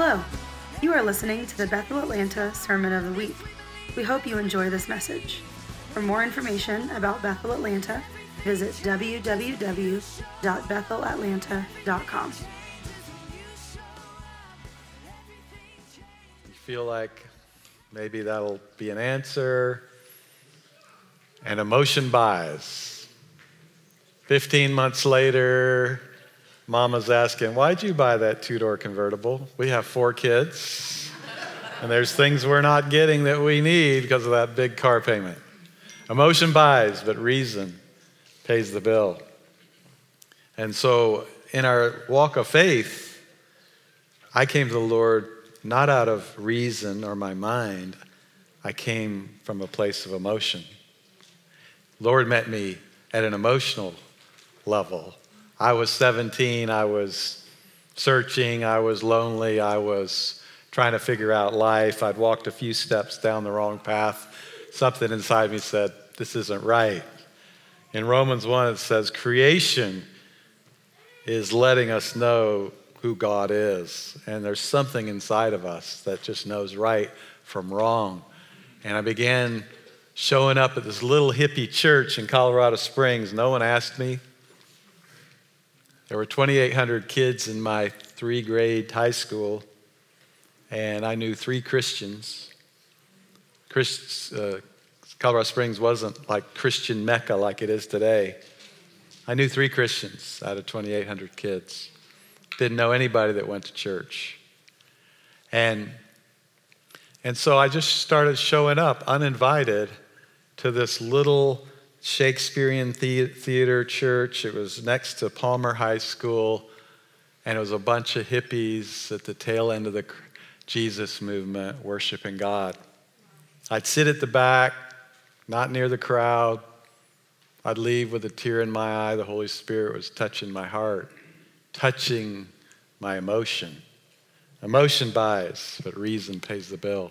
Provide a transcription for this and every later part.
Hello. You are listening to the Bethel Atlanta Sermon of the Week. We hope you enjoy this message. For more information about Bethel Atlanta, visit www.bethelatlanta.com. You feel like maybe that'll be an answer. And emotion buys. 15 months later, mama's asking, Why'd you buy that two door convertible? We have four kids, and there's things we're not getting that we need because of that big car payment. Emotion buys, but reason pays the bill. And so, in our walk of faith, I came to the Lord not out of reason or my mind, I came from a place of emotion. Lord met me at an emotional level. I was 17, I was searching, I was lonely, I was trying to figure out life. I'd walked a few steps down the wrong path. Something inside me said, This isn't right. In Romans 1, it says, Creation is letting us know who God is. And there's something inside of us that just knows right from wrong. And I began showing up at this little hippie church in Colorado Springs. No one asked me. There were 2,800 kids in my three grade high school, and I knew three Christians. Christ, uh, Colorado Springs wasn't like Christian Mecca like it is today. I knew three Christians out of 2,800 kids. Didn't know anybody that went to church. And, and so I just started showing up uninvited to this little Shakespearean theater church. It was next to Palmer High School, and it was a bunch of hippies at the tail end of the Jesus movement worshiping God. I'd sit at the back, not near the crowd. I'd leave with a tear in my eye. The Holy Spirit was touching my heart, touching my emotion. Emotion buys, but reason pays the bill.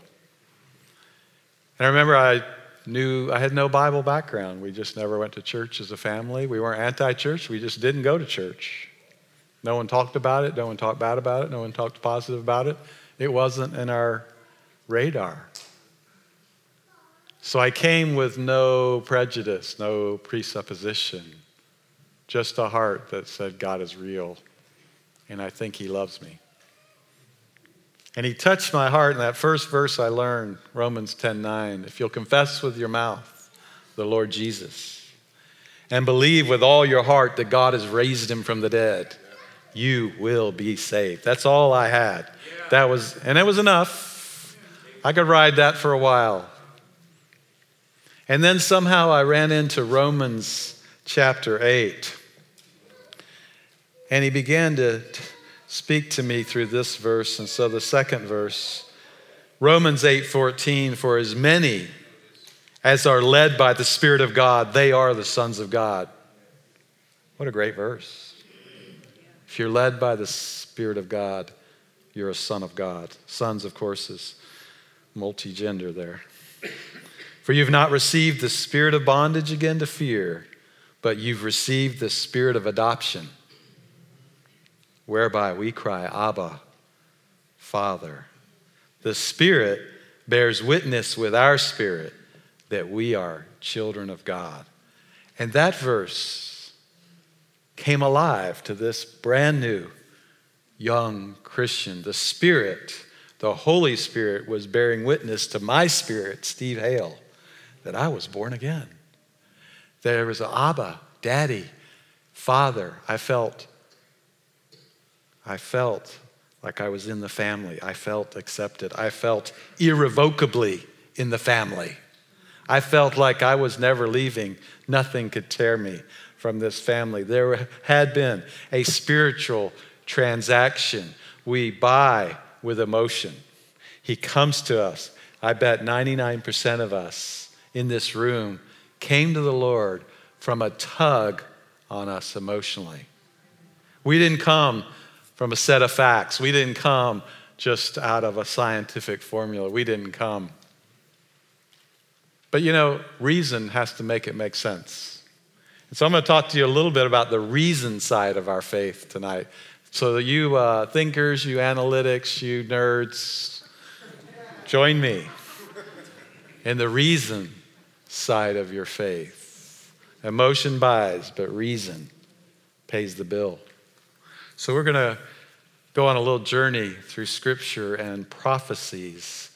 And I remember I knew I had no Bible background. We just never went to church as a family. We weren't anti church, we just didn't go to church. No one talked about it, no one talked bad about it, no one talked positive about it. It wasn't in our radar. So I came with no prejudice, no presupposition, just a heart that said God is real and I think He loves me. And he touched my heart in that first verse I learned, Romans 10 9. If you'll confess with your mouth the Lord Jesus and believe with all your heart that God has raised him from the dead, you will be saved. That's all I had. That was, and it was enough. I could ride that for a while. And then somehow I ran into Romans chapter 8. And he began to speak to me through this verse. And so the second verse, Romans 8:14, for as many as are led by the Spirit of God, they are the sons of God. What a great verse. If you're led by the Spirit of God, you're a son of God. Sons, of course, is multigender there. For you've not received the spirit of bondage again to fear, but you've received the spirit of adoption whereby we cry, Abba, Father. The Spirit bears witness with our spirit that we are children of God. And that verse came alive to this brand new young Christian. The Spirit, the Holy Spirit, was bearing witness to my spirit, Steve Hale, that I was born again. There was an Abba, Daddy, Father. I felt I felt like I was in the family. I felt accepted. I felt irrevocably in the family. I felt like I was never leaving. Nothing could tear me from this family. There had been a spiritual transaction. We buy with emotion. He comes to us. I bet 99% of us in this room came to the Lord from a tug on us emotionally. We didn't come from a set of facts. We didn't come just out of a scientific formula. We didn't come. But you know, reason has to make it make sense. And so I'm going to talk to you a little bit about the reason side of our faith tonight. So, you uh, thinkers, you analytics, you nerds, join me in the reason side of your faith. Emotion buys, but reason pays the bill. So, we're going to go on a little journey through scripture and prophecies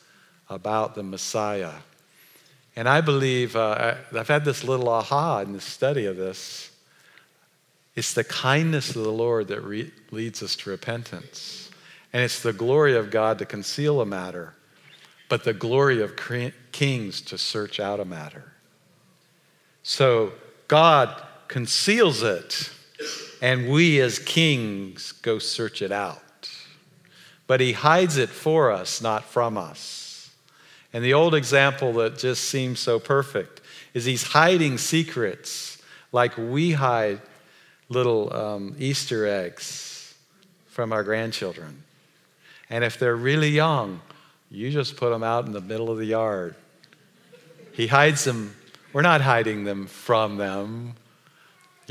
about the Messiah. And I believe, uh, I've had this little aha in the study of this. It's the kindness of the Lord that re- leads us to repentance. And it's the glory of God to conceal a matter, but the glory of kings to search out a matter. So God conceals it, and we as kings go search it out. But He hides it for us, not from us. And the old example that just seems so perfect is he's hiding secrets like we hide little um, Easter eggs from our grandchildren. And if they're really young, you just put them out in the middle of the yard. He hides them. We're not hiding them from them.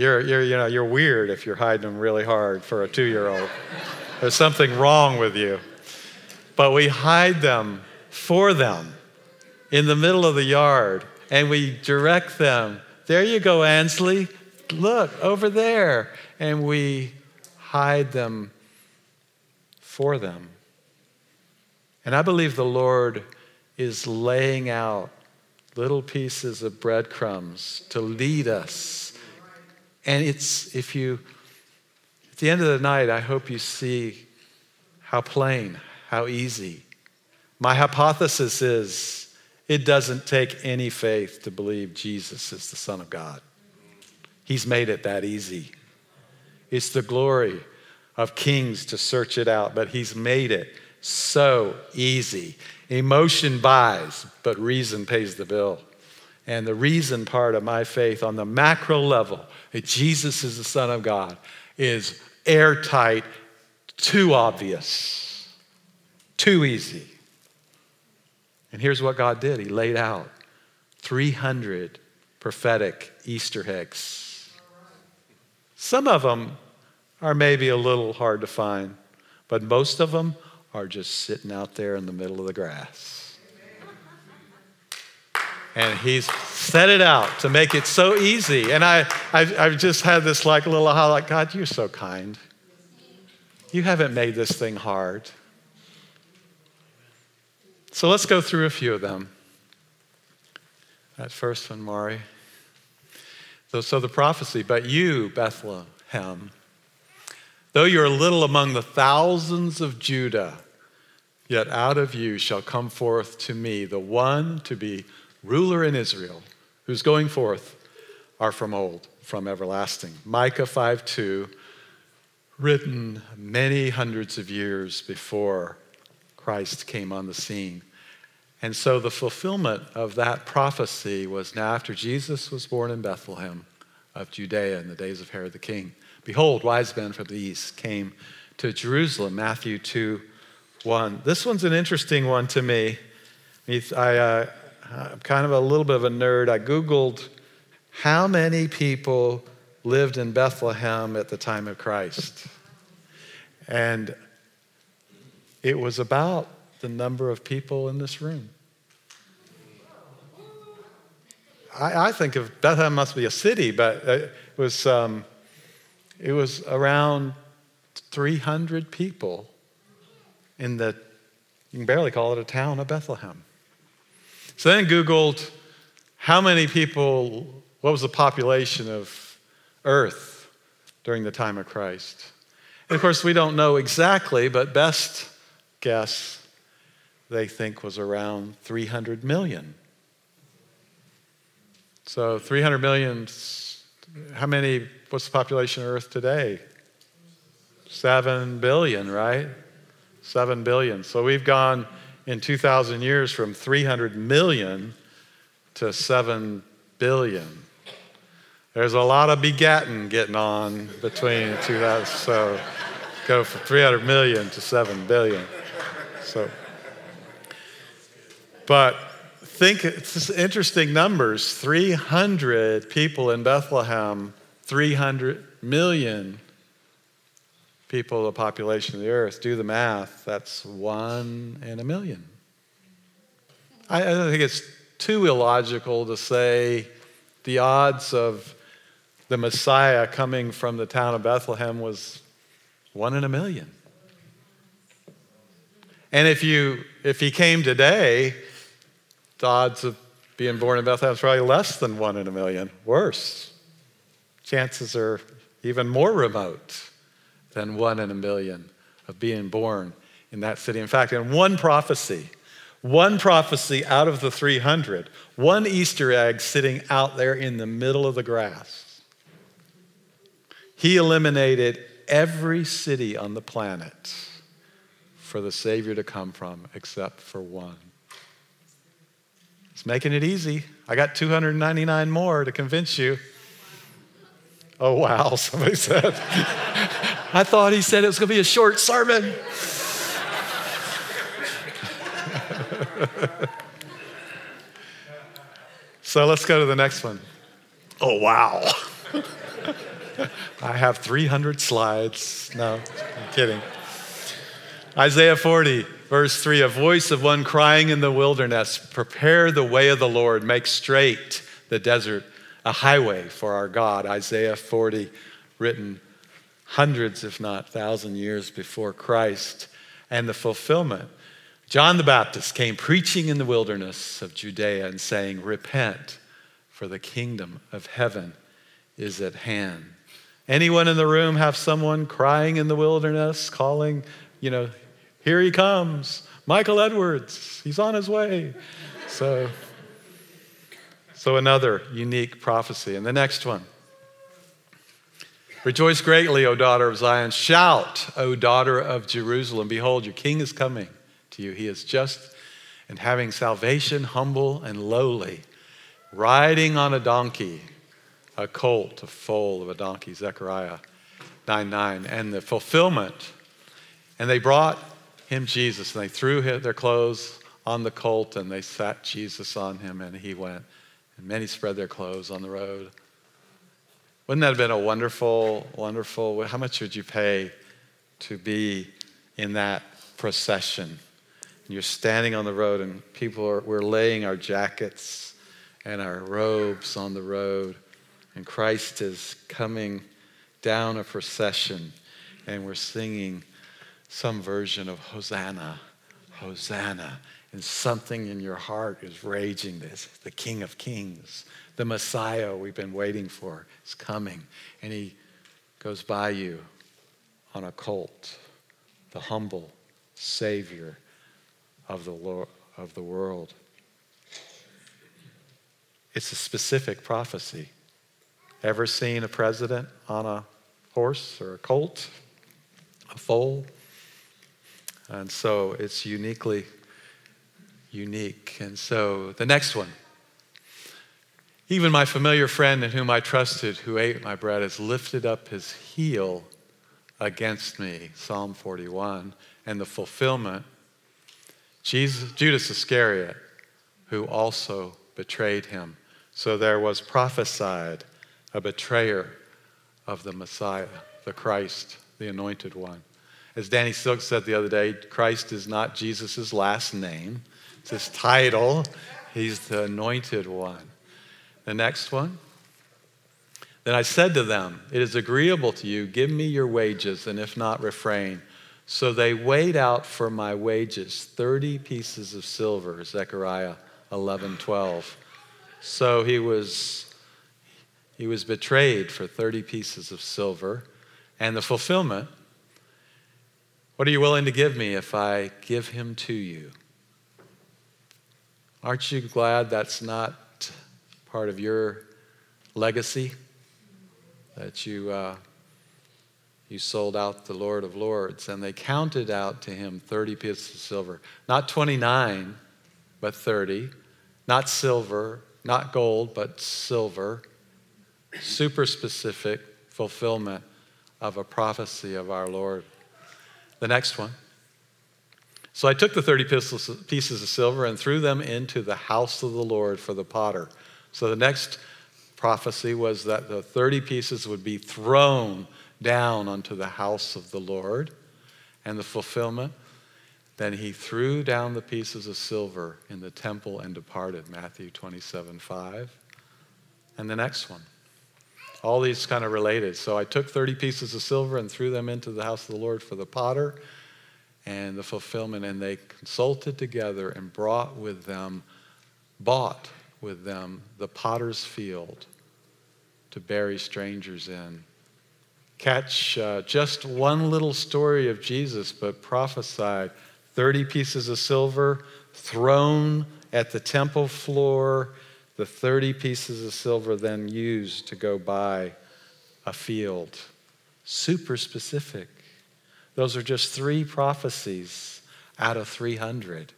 You're, you're, you know, you're weird if you're hiding them really hard for a two year old. There's something wrong with you. But we hide them for them in the middle of the yard and we direct them. There you go, Ansley. Look over there. And we hide them for them. And I believe the Lord is laying out little pieces of breadcrumbs to lead us. And it's, if you, at the end of the night, I hope you see how plain, how easy my hypothesis is it doesn't take any faith to believe Jesus is the Son of God. He's made it that easy. It's the glory of kings to search it out, but He's made it so easy. Emotion buys, but reason pays the bill. And the reason part of my faith on the macro level that Jesus is the Son of God is airtight, too obvious, too easy. And here's what God did He laid out 300 prophetic Easter eggs. Some of them are maybe a little hard to find, but most of them are just sitting out there in the middle of the grass. And he's set it out to make it so easy. And I, I've, I've just had this like little aha, like, God, you're so kind. You haven't made this thing hard. So let's go through a few of them. That first one, Mari. So, so the prophecy, but you, Bethlehem, though you're little among the thousands of Judah, yet out of you shall come forth to me the one to be ruler in Israel, who's going forth are from old, from everlasting. Micah 5 2, written many hundreds of years before Christ came on the scene. And so the fulfillment of that prophecy was now after Jesus was born in Bethlehem of Judea in the days of Herod the king. Behold, wise men from the east came to Jerusalem, Matthew 2 1. This one's an interesting one to me. I, uh, I'm kind of a little bit of a nerd. I Googled how many people lived in Bethlehem at the time of Christ. And it was about the number of people in this room. I, I think of Bethlehem must be a city, but it was, um, it was around 300 people in the, you can barely call it a town of Bethlehem. So then Googled how many people, what was the population of Earth during the time of Christ? And of course, we don't know exactly, but best guess they think was around 300 million. So 300 million, how many, what's the population of Earth today? 7 billion, right? 7 billion. So we've gone in 2,000 years from 300 million to 7 billion. There's a lot of begatting getting on between 2000. So go from 300 million to 7 billion. So, but think it's interesting numbers 300 people in Bethlehem, 300 million people, the population of the earth. Do the math, that's one in a million. I, I don't think it's too illogical to say the odds of the Messiah coming from the town of Bethlehem was one in a million. And if you if he came today, the odds of being born in Bethlehem is probably less than one in a million. Worse. Chances are even more remote than one in a million of being born in that city. In fact, in one prophecy, one prophecy out of the 300, one Easter egg sitting out there in the middle of the grass. He eliminated every city on the planet for the Savior to come from except for one. It's making it easy. I got 299 more to convince you. Oh, wow, somebody said. I thought he said it was going to be a short sermon. so let's go to the next one. Oh, wow. I have 300 slides. No, I'm kidding. Isaiah 40, verse 3 A voice of one crying in the wilderness, Prepare the way of the Lord, make straight the desert a highway for our God. Isaiah 40, written hundreds, if not thousand years before Christ, and the fulfillment John the Baptist came preaching in the wilderness of Judea and saying, Repent, for the kingdom of heaven is at hand. Anyone in the room have someone crying in the wilderness, calling, you know, here he comes, Michael Edwards, he's on his way. So, so another unique prophecy. And the next one. Rejoice greatly, O daughter of Zion. Shout, O daughter of Jerusalem. Behold, your king is coming to you. He is just and having salvation, humble and lowly, riding on a donkey, a colt, a foal of a donkey, Zechariah 9 9. And the fulfillment. And they brought him Jesus, and they threw their clothes on the colt, and they sat Jesus on him, and he went. And many spread their clothes on the road. Wouldn't that have been a wonderful, wonderful? How much would you pay to be in that procession? you're standing on the road, and people are, we're laying our jackets and our robes on the road, and Christ is coming down a procession, and we're singing some version of Hosanna, Hosanna. And something in your heart is raging this. The King of Kings, the Messiah we've been waiting for is coming. And he goes by you on a colt, the humble Savior of the, Lord, of the world. It's a specific prophecy. Ever seen a president on a horse or a colt, a foal? And so it's uniquely unique. And so the next one. Even my familiar friend in whom I trusted, who ate my bread, has lifted up his heel against me. Psalm 41. And the fulfillment Jesus, Judas Iscariot, who also betrayed him. So there was prophesied a betrayer of the Messiah, the Christ, the anointed one. As Danny Silk said the other day, Christ is not Jesus' last name, it's his title. He's the anointed one. The next one. Then I said to them, It is agreeable to you, give me your wages, and if not, refrain. So they weighed out for my wages 30 pieces of silver, Zechariah 11, 12. So he was, he was betrayed for 30 pieces of silver. And the fulfillment what are you willing to give me if I give him to you? Aren't you glad that's not part of your legacy? That you. Uh, you sold out the Lord of Lords. And they counted out to him 30 pieces of silver. Not 29, but 30. Not silver, not gold, but silver. Super specific fulfillment of a prophecy of our Lord. The next one. So I took the 30 pieces of silver and threw them into the house of the Lord for the potter. So the next prophecy was that the 30 pieces would be thrown down onto the house of the Lord. And the fulfillment, then he threw down the pieces of silver in the temple and departed, Matthew 27 5. And the next one. All these kind of related. So I took 30 pieces of silver and threw them into the house of the Lord for the potter and the fulfillment. And they consulted together and brought with them, bought with them the potter's field to bury strangers in. Catch uh, just one little story of Jesus, but prophesied 30 pieces of silver thrown at the temple floor, the 30 pieces of silver then used to go buy a field. Super specific. Those are just three prophecies out of 300.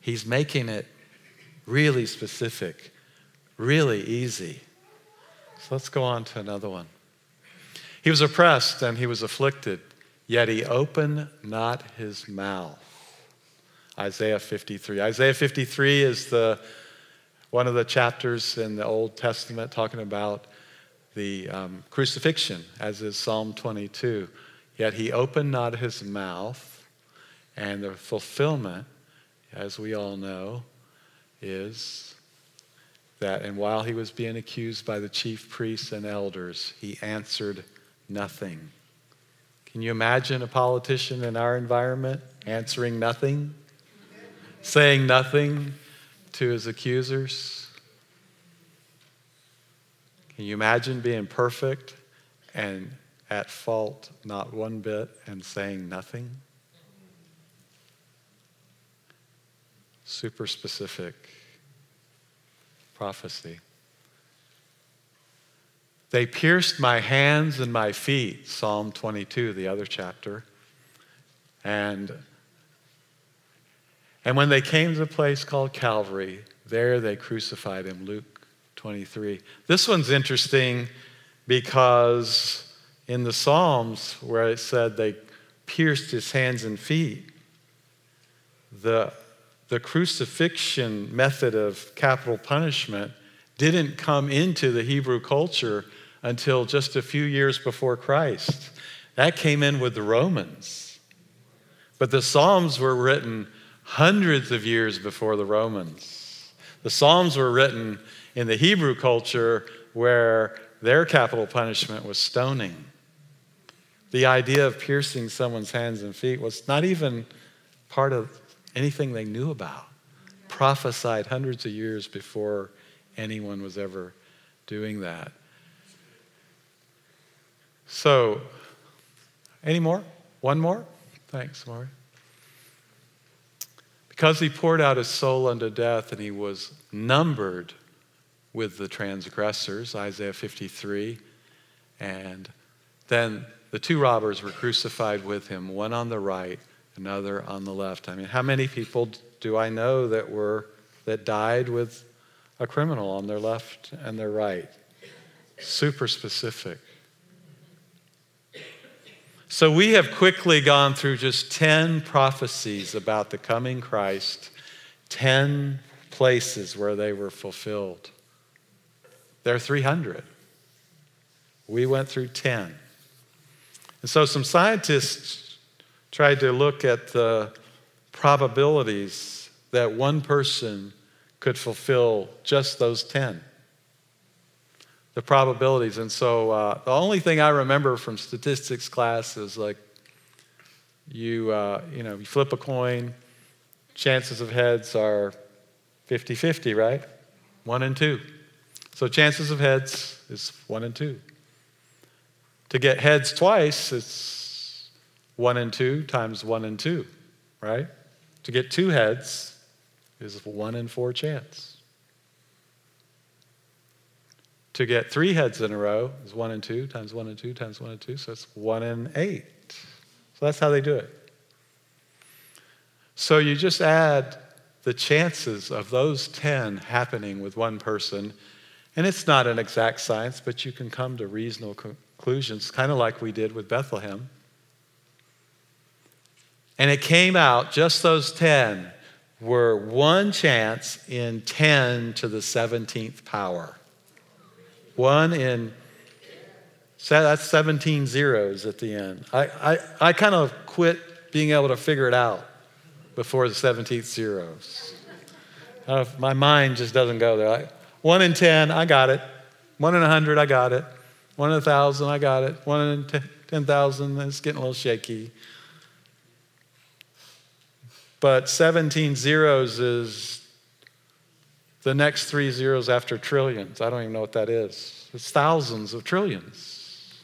He's making it really specific, really easy. So let's go on to another one. He was oppressed and he was afflicted, yet he opened not his mouth. Isaiah 53. Isaiah 53 is the one of the chapters in the Old Testament talking about the um, crucifixion, as is Psalm 22. Yet he opened not his mouth, and the fulfillment, as we all know, is that, and while he was being accused by the chief priests and elders, he answered nothing. Can you imagine a politician in our environment answering nothing? Saying nothing to his accusers? Can you imagine being perfect and at fault not one bit and saying nothing? Super specific prophecy. They pierced my hands and my feet, Psalm 22, the other chapter. And, and when they came to the place called Calvary, there they crucified him, Luke 23. This one's interesting because in the Psalms, where it said they pierced his hands and feet, the, the crucifixion method of capital punishment didn't come into the Hebrew culture until just a few years before Christ. That came in with the Romans. But the Psalms were written hundreds of years before the Romans. The Psalms were written in the Hebrew culture where their capital punishment was stoning. The idea of piercing someone's hands and feet was not even part of anything they knew about. Prophesied hundreds of years before anyone was ever doing that. So, any more? One more? Thanks, Maury. Because he poured out his soul unto death and he was numbered with the transgressors, Isaiah 53. And then the two robbers were crucified with him, one on the right, another on the left. I mean, how many people do I know that were that died with a criminal on their left and their right? Super specific. So we have quickly gone through just 10 prophecies about the coming Christ, 10 places where they were fulfilled. There are 300. We went through 10. And so some scientists tried to look at the probabilities that one person could fulfill just those 10 the probabilities. And so uh, the only thing I remember from statistics class is like you, uh, you know, you flip a coin, chances of heads are 50 50, right? One and two. So chances of heads is one and two. To get heads twice, it's one and two times one and two, right? To get two heads is one in four chance. To get three heads in a row is one and two times one and two times one and two, so it's one in eight. So that's how they do it. So you just add the chances of those 10 happening with one person, and it's not an exact science, but you can come to reasonable conclusions, kind of like we did with Bethlehem. And it came out, just those 10 were one chance in 10 to the 17th power. One in, that's 17 zeros at the end. I, I, I kind of quit being able to figure it out before the 17th zeros. Uh, my mind just doesn't go there. I, one in 10, I got it. One in a 100, I got it. One in a 1,000, I got it. One in 10,000, it's getting a little shaky. But 17 zeros is the next three zeros after trillions. I don't even know what that is. It's thousands of trillions.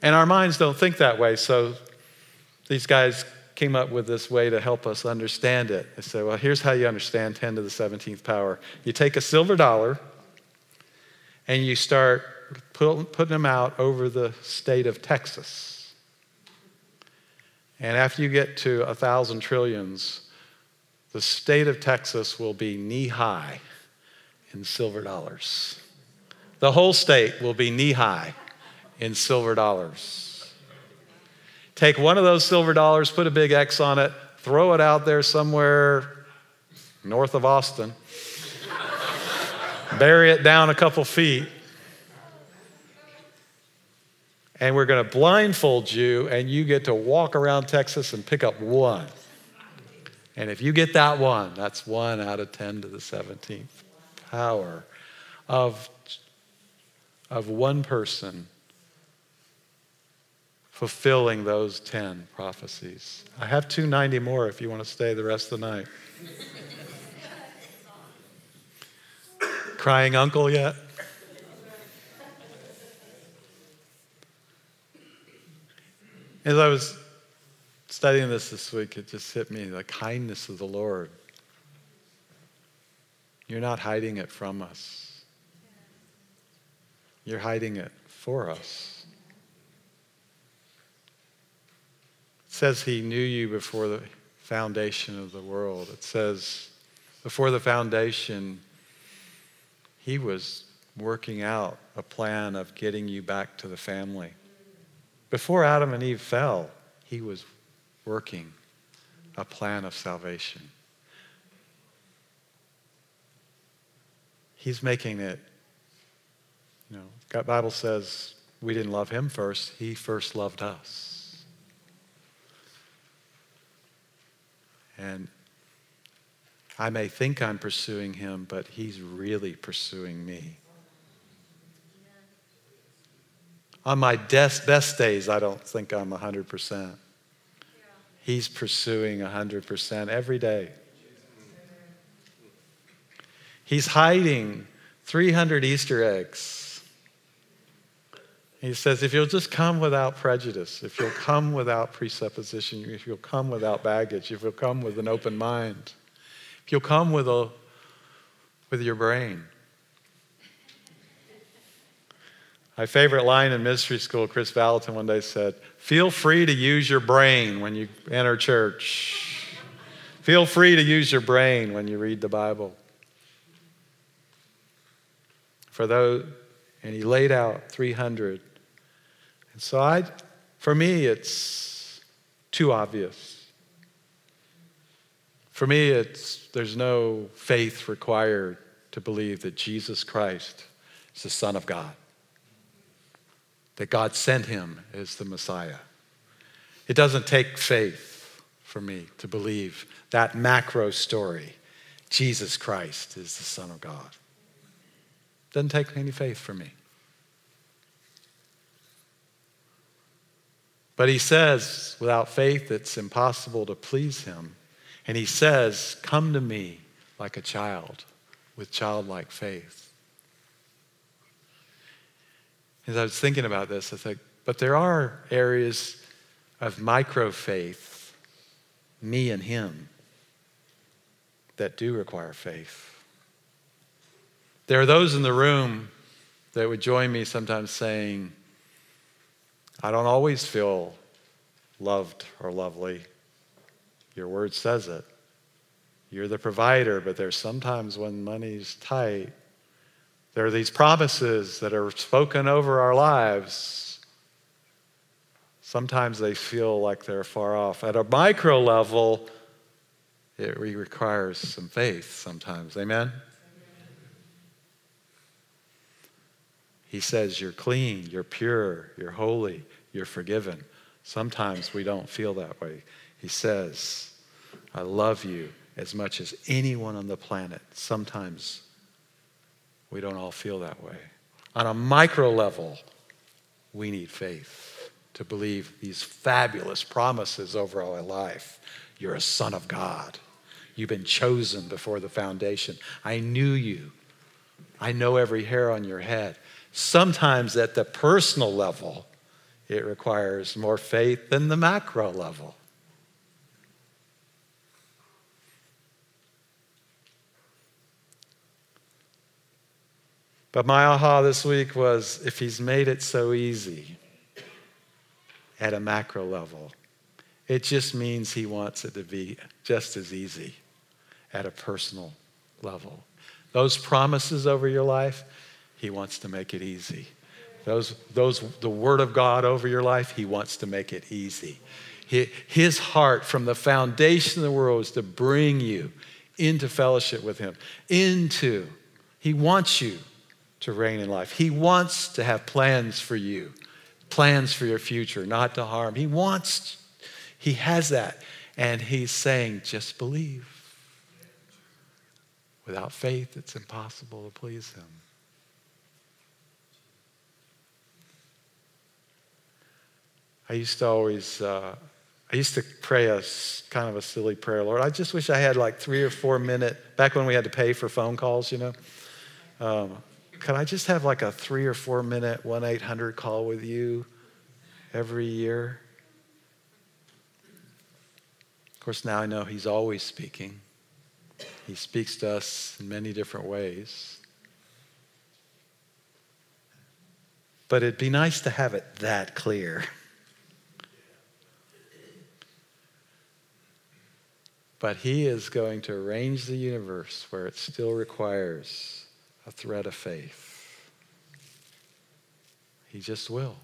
And our minds don't think that way, so these guys came up with this way to help us understand it. They said, well, here's how you understand 10 to the 17th power. You take a silver dollar and you start putting them out over the state of Texas. And after you get to a thousand trillions, the state of Texas will be knee high in silver dollars. The whole state will be knee high in silver dollars. Take one of those silver dollars, put a big X on it, throw it out there somewhere north of Austin, bury it down a couple feet, and we're going to blindfold you, and you get to walk around Texas and pick up one. And if you get that one, that's one out of 10 to the 17th power of, of one person fulfilling those 10 prophecies. I have 290 more if you want to stay the rest of the night. Crying uncle yet? As I was studying this this week, it just hit me the kindness of the Lord. You're not hiding it from us, you're hiding it for us. It says He knew you before the foundation of the world. It says, before the foundation, He was working out a plan of getting you back to the family. Before Adam and Eve fell, he was working a plan of salvation. He's making it, you know, Bible says we didn't love him first, he first loved us. And I may think I'm pursuing him, but he's really pursuing me. On my best, best days, I don't think I'm 100%. He's pursuing 100% every day. He's hiding 300 Easter eggs. He says, if you'll just come without prejudice, if you'll come without presupposition, if you'll come without baggage, if you'll come with an open mind, if you'll come with, a, with your brain, My favorite line in mystery school, Kris Vallotton one day said, Feel free to use your brain when you enter church. Feel free to use your brain when you read the Bible. For those, and he laid out 300. And so I, for me, it's too obvious. For me, it's, there's no faith required to believe that Jesus Christ is the Son of God that God sent him as the Messiah. It doesn't take faith for me to believe that macro story Jesus Christ is the Son of God. Doesn't take any faith for me. But he says, without faith, it's impossible to please him. And he says, Come to me like a child with childlike faith. As I was thinking about this, I thought, but there are areas of micro faith, me and him, that do require faith. There are those in the room that would join me sometimes saying, I don't always feel loved or lovely. Your word says it. You're the provider, but there's sometimes when money's tight there are these promises that are spoken over our lives. Sometimes they feel like they're far off. At a micro level, it requires some faith sometimes. Amen? He says, You're clean, you're pure, you're holy, you're forgiven. Sometimes we don't feel that way. He says, I love you as much as anyone on the planet. Sometimes we don't all feel that way. On a micro level, we need faith to believe these fabulous promises over our life. You're a son of God. You've been chosen before the foundation. I knew you. I know every hair on your head. Sometimes at the personal level, it requires more faith than the macro level. But my aha this week was if he's made it so easy at a macro level, it just means he wants it to be just as easy at a personal level. Those promises over your life, he wants to make it easy. Those, those, the Word of God over your life, He wants to make it easy. His heart from the foundation of the world is to bring you into fellowship with Him, into, He wants you to reign in life. He wants to have plans for you, plans for your future, not to harm. He wants, He has that. And He's saying, just believe. Without faith, it's impossible to please Him. I used to always, uh, I used to pray a kind of a silly prayer, Lord. I just wish I had like three or four minute, back when we had to pay for phone calls, you know. Um, could I just have like a three or four minute 1 800 call with you every year? Of course, now I know He's always speaking. He speaks to us in many different ways. But it'd be nice to have it that clear. But he is going to arrange the universe where it still requires a thread of faith. He just will.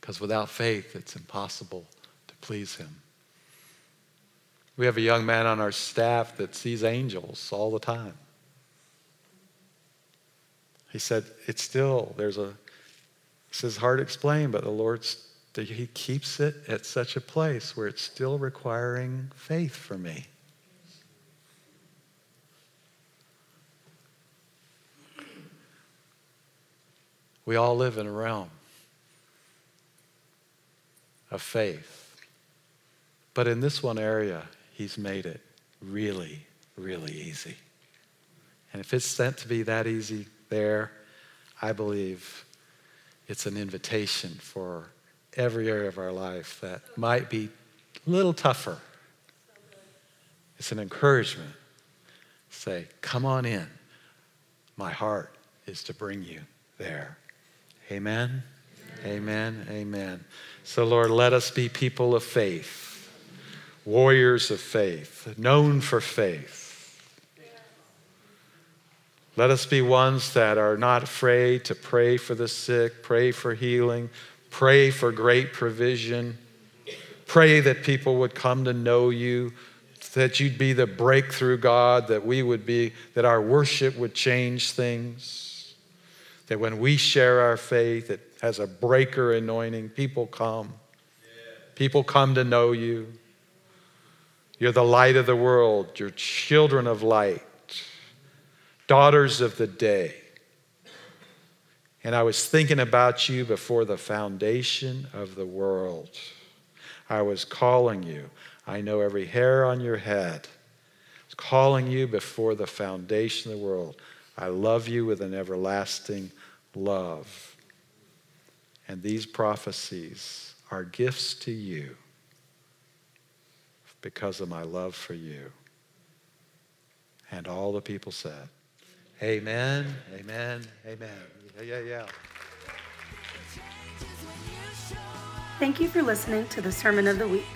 Because without faith, it's impossible to please him. We have a young man on our staff that sees angels all the time. He said, It's still, there's a, this is hard to explain, but the Lord's he keeps it at such a place where it's still requiring faith for me. We all live in a realm of faith. But in this one area, he's made it really, really easy. And if it's meant to be that easy there, I believe it's an invitation for every area of our life that might be a little tougher. It's an encouragement. Say, come on in. My heart is to bring you there. Amen. Amen. Amen. So, Lord, let us be people of faith, warriors of faith, known for faith. Let us be ones that are not afraid to pray for the sick, pray for healing, Pray for great provision. Pray that people would come to know you, that you'd be the breakthrough God, that we would be, that our worship would change things. That when we share our faith, it has a breaker anointing. People come. People come to know you. You're the light of the world. You're children of light, daughters of the day. And I was thinking about you before the foundation of the world. I was calling you. I know every hair on your head. I was calling you before the foundation of the world. I love you with an everlasting love. And these prophecies are gifts to you because of my love for you. And all the people said, Amen, amen, amen. Yeah, yeah, yeah. Thank you for listening to the Sermon of the Week.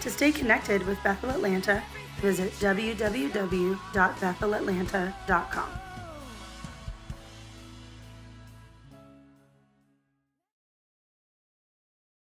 To stay connected with Bethel Atlanta, visit www.bethelatlanta.com.